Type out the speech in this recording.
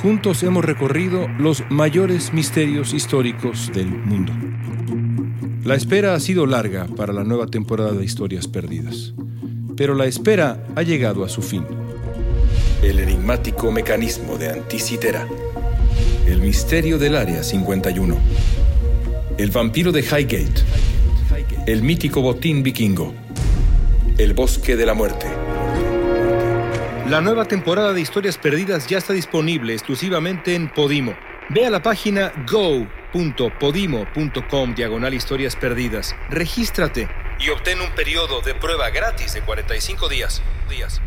juntos hemos recorrido los mayores misterios históricos del mundo. La espera ha sido larga para la nueva temporada de Historias Perdidas, pero la espera ha llegado a su fin. El enigmático mecanismo de Anticitera. El misterio del Área 51. El vampiro de Highgate. El mítico botín vikingo. El bosque de la muerte. La nueva temporada de Historias Perdidas ya está disponible exclusivamente en Podimo. Ve a la página go.podimo.com diagonal historias perdidas. Regístrate y obtén un periodo de prueba gratis de 45 días. días.